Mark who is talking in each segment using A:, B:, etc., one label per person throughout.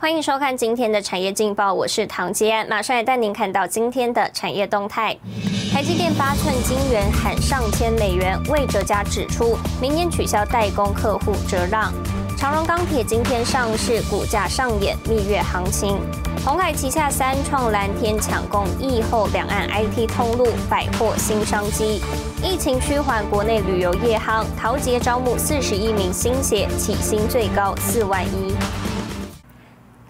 A: 欢迎收看今天的产业劲报，我是唐杰安，马上来带您看到今天的产业动态。台积电八寸晶圆喊上千美元，魏哲家指出，明年取消代工客户折让。长荣钢铁今天上市，股价上演蜜月行情。红海旗下三创蓝天抢攻疫后两岸 IT 通路，百货新商机。疫情趋缓，国内旅游业夯，陶杰招募四十一名新血，起薪最高四万一。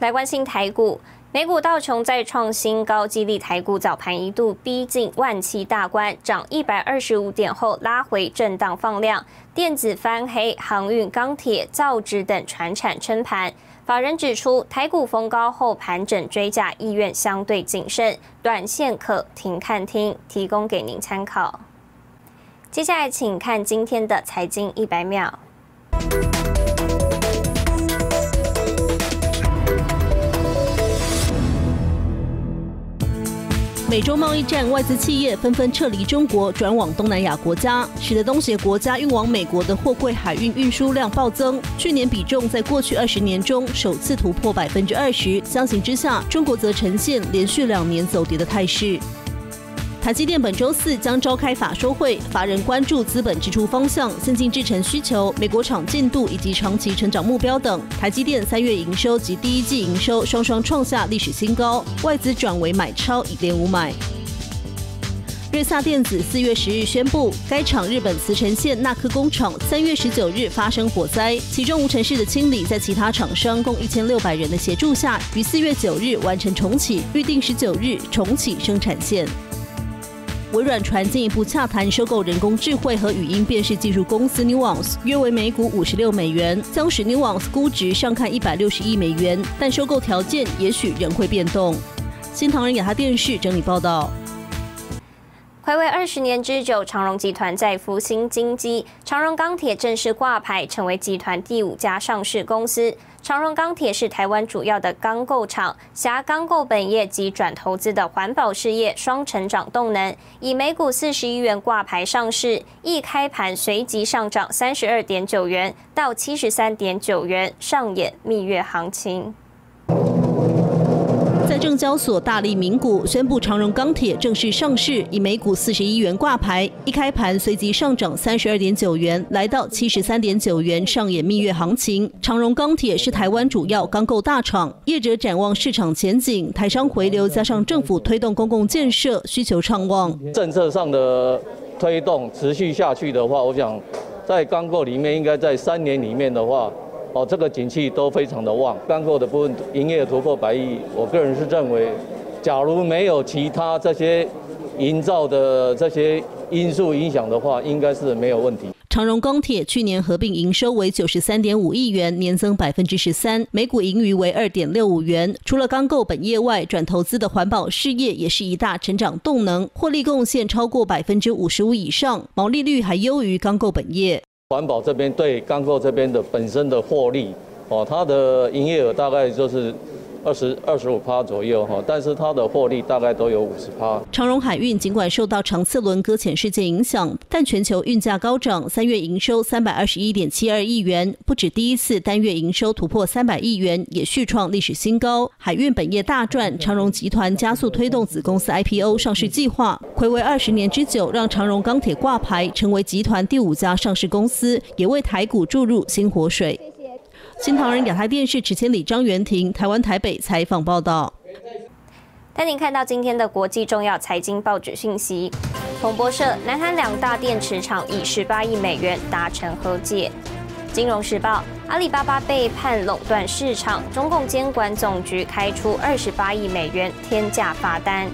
A: 来关心台股，美股道琼再创新高，激励台股早盘一度逼近万七大关，涨一百二十五点后拉回震荡放量，电子翻黑，航运、钢铁、造纸等船产撑盘。法人指出，台股逢高后盘整追价意愿相对谨慎，短线可停看听，提供给您参考。接下来请看今天的财经一百秒。
B: 美洲贸易战，外资企业纷纷撤离中国，转往东南亚国家，使得东协国家运往美国的货柜海运运输量暴增。去年比重在过去二十年中首次突破百分之二十。相形之下，中国则呈现连续两年走跌的态势。台积电本周四将召开法说会，法人关注资本支出方向、先进制程需求、美国厂进度以及长期成长目标等。台积电三月营收及第一季营收双双创下历史新高，外资转为买超，以连五买。瑞萨电子四月十日宣布，该厂日本茨城县纳科工厂三月十九日发生火灾，其中无尘室的清理在其他厂商共一千六百人的协助下，于四月九日完成重启，预定十九日重启生产线。微软传进一步洽谈收购人工智慧和语音辨识技术公司 Nuance，约为每股五十六美元，将使 Nuance 估值上看一百六十亿美元，但收购条件也许仍会变动。新唐人亚太电视整理报道。
A: 回味二十年之久，长荣集团在复兴金基，长荣钢铁正式挂牌，成为集团第五家上市公司。长荣钢铁是台湾主要的钢构厂，辖钢构本业及转投资的环保事业双成长动能，以每股四十一元挂牌上市，一开盘随即上涨三十二点九元到七十三点九元，上演蜜月行情。
B: 在证交所大力名股宣布长荣钢铁正式上市，以每股四十一元挂牌，一开盘随即上涨三十二点九元，来到七十三点九元，上演蜜月行情。长荣钢铁是台湾主要钢构大厂，业者展望市场前景，台商回流加上政府推动公共建设，需求畅旺。
C: 政策上的推动持续下去的话，我想在钢构里面，应该在三年里面的话。哦，这个景气都非常的旺，钢构的部分营业突破百亿，我个人是认为，假如没有其他这些营造的这些因素影响的话，应该是没有问题。
B: 长荣钢铁去年合并营收为九十三点五亿元，年增百分之十三，每股盈余为二点六五元。除了钢构本业外，转投资的环保事业也是一大成长动能，获利贡献超过百分之五十五以上，毛利率还优于钢构本业。
C: 环保这边对钢构这边的本身的获利，哦，它的营业额大概就是。二十二十五趴左右哈，但是它的获利大概都有五十趴。
B: 长荣海运尽管受到长次轮搁浅事件影响，但全球运价高涨，三月营收三百二十一点七二亿元，不止第一次单月营收突破三百亿元，也续创历史新高。海运本业大赚，长荣集团加速推动子公司 IPO 上市计划，暌违二十年之久，让长荣钢铁挂牌，成为集团第五家上市公司，也为台股注入新活水。新唐人亚太电视池千里张元婷，台湾台北采访报道。
A: 带您看到今天的国际重要财经报纸讯息。彭博社：南韩两大电池厂以十八亿美元达成和解。金融时报：阿里巴巴被判垄断市场，中共监管总局开出二十八亿美元天价罚单。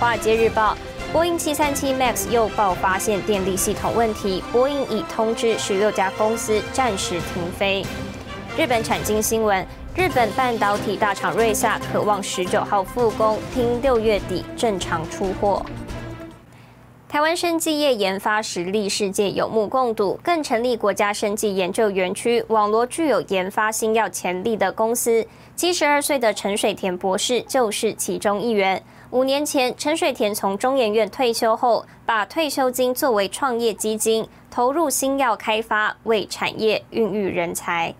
A: 华尔街日报：波音七三七 MAX 又爆发现电力系统问题，波音已通知十六家公司暂时停飞。日本产经新闻：日本半导体大厂瑞萨渴望十九号复工，听六月底正常出货。台湾生技业研发实力世界有目共睹，更成立国家生技研究园区，网罗具有研发新药潜力的公司。七十二岁的陈水田博士就是其中一员。五年前，陈水田从中研院退休后，把退休金作为创业基金，投入新药开发，为产业孕育人才。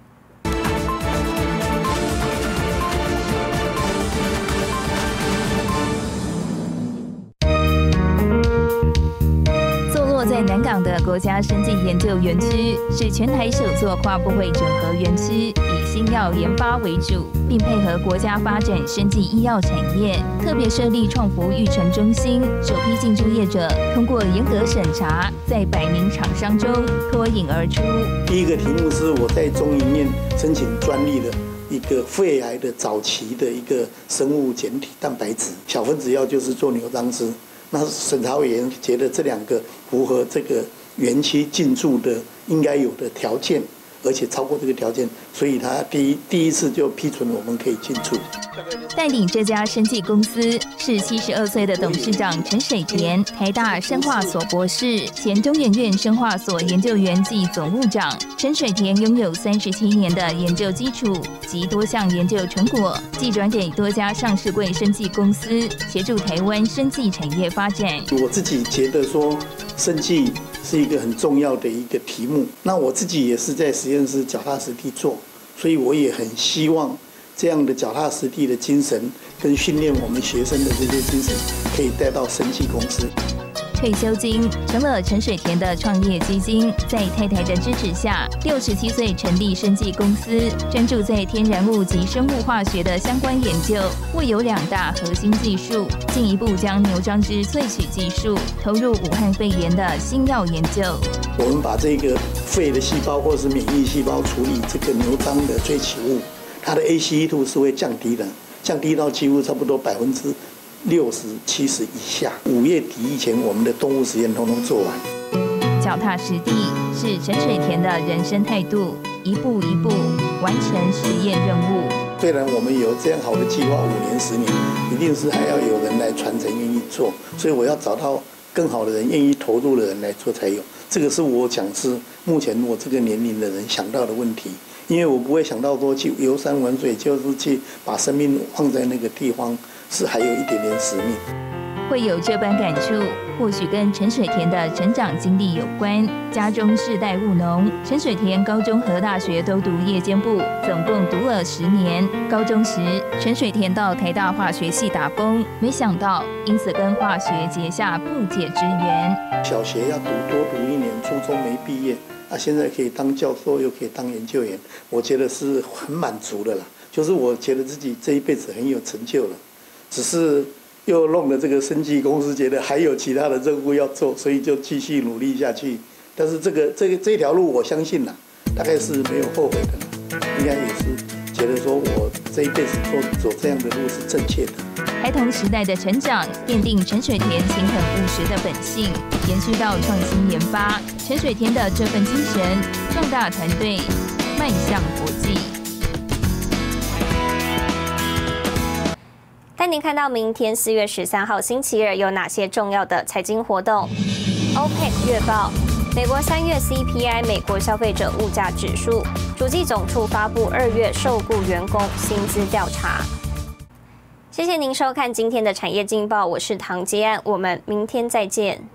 D: 港的国家生技研究园区是全台首座跨部会整合园区，以新药研发为主，并配合国家发展生技医药产业，特别设立创福育成中心，首批进驻业者通过严格审查，在百名厂商中脱颖而出。
E: 第一个题目是我在中医院申请专利的一个肺癌的早期的一个生物简体蛋白质小分子药，就是做牛樟芝。那审查委员觉得这两个符合这个园区进驻的应该有的条件。而且超过这个条件，所以他第一第一次就批准我们可以进出。
D: 带领这家生技公司是七十二岁的董事长陈水田，台大生化所博士，前中研院生化所研究员暨总务长。陈水田拥有三十七年的研究基础及多项研究成果，寄转给多家上市柜生技公司，协助台湾生技产业发展。
E: 我自己觉得说，生计。是一个很重要的一个题目。那我自己也是在实验室脚踏实地做，所以我也很希望这样的脚踏实地的精神跟训练我们学生的这些精神，可以带到生技公司。
D: 退休金成了陈水田的创业基金，在太太的支持下，六十七岁成立生技公司，专注在天然物及生物化学的相关研究。为有两大核心技术，进一步将牛樟芝萃取技术投入武汉肺炎的新药研究。
E: 我们把这个肺的细胞或是免疫细胞处理这个牛樟的萃取物，它的 ACE2 是会降低的，降低到几乎差不多百分之。六十七十以下，五月底以前，我们的动物实验通通做完。
D: 脚踏实地是陈水田的人生态度，一步一步完成实验任务。
E: 虽然我们有这样好的计划，五年、十年，一定是还要有人来传承、愿意做。所以我要找到更好的人、愿意投入的人来做才有。这个是我讲是目前我这个年龄的人想到的问题，因为我不会想到说去游山玩水，就是去把生命放在那个地方。是还有一点点使命，
D: 会有这般感触，或许跟陈水田的成长经历有关。家中世代务农，陈水田高中和大学都读夜间部，总共读了十年。高中时，陈水田到台大化学系打工，没想到因此跟化学结下不解之缘。
E: 小学要读多读一年，初中没毕业，啊，现在可以当教授，又可以当研究员，我觉得是很满足的啦。就是我觉得自己这一辈子很有成就了。只是又弄了这个生计公司，觉得还有其他的任务要做，所以就继续努力下去。但是这个这个这条路，我相信呐，大概是没有后悔的，应该也是觉得说我这一辈子做走这样的路是正确的。
D: 孩童时代的成长，奠定陈水田勤恳务实的本性，延续到创新研发。陈水田的这份精神，壮大团队，迈向国际。
A: 您看到明天四月十三号星期二有哪些重要的财经活动？OPEC 月报，美国三月 CPI 美国消费者物价指数，主计总处发布二月受雇员工薪资调查。谢谢您收看今天的产业劲报，我是唐吉安，我们明天再见。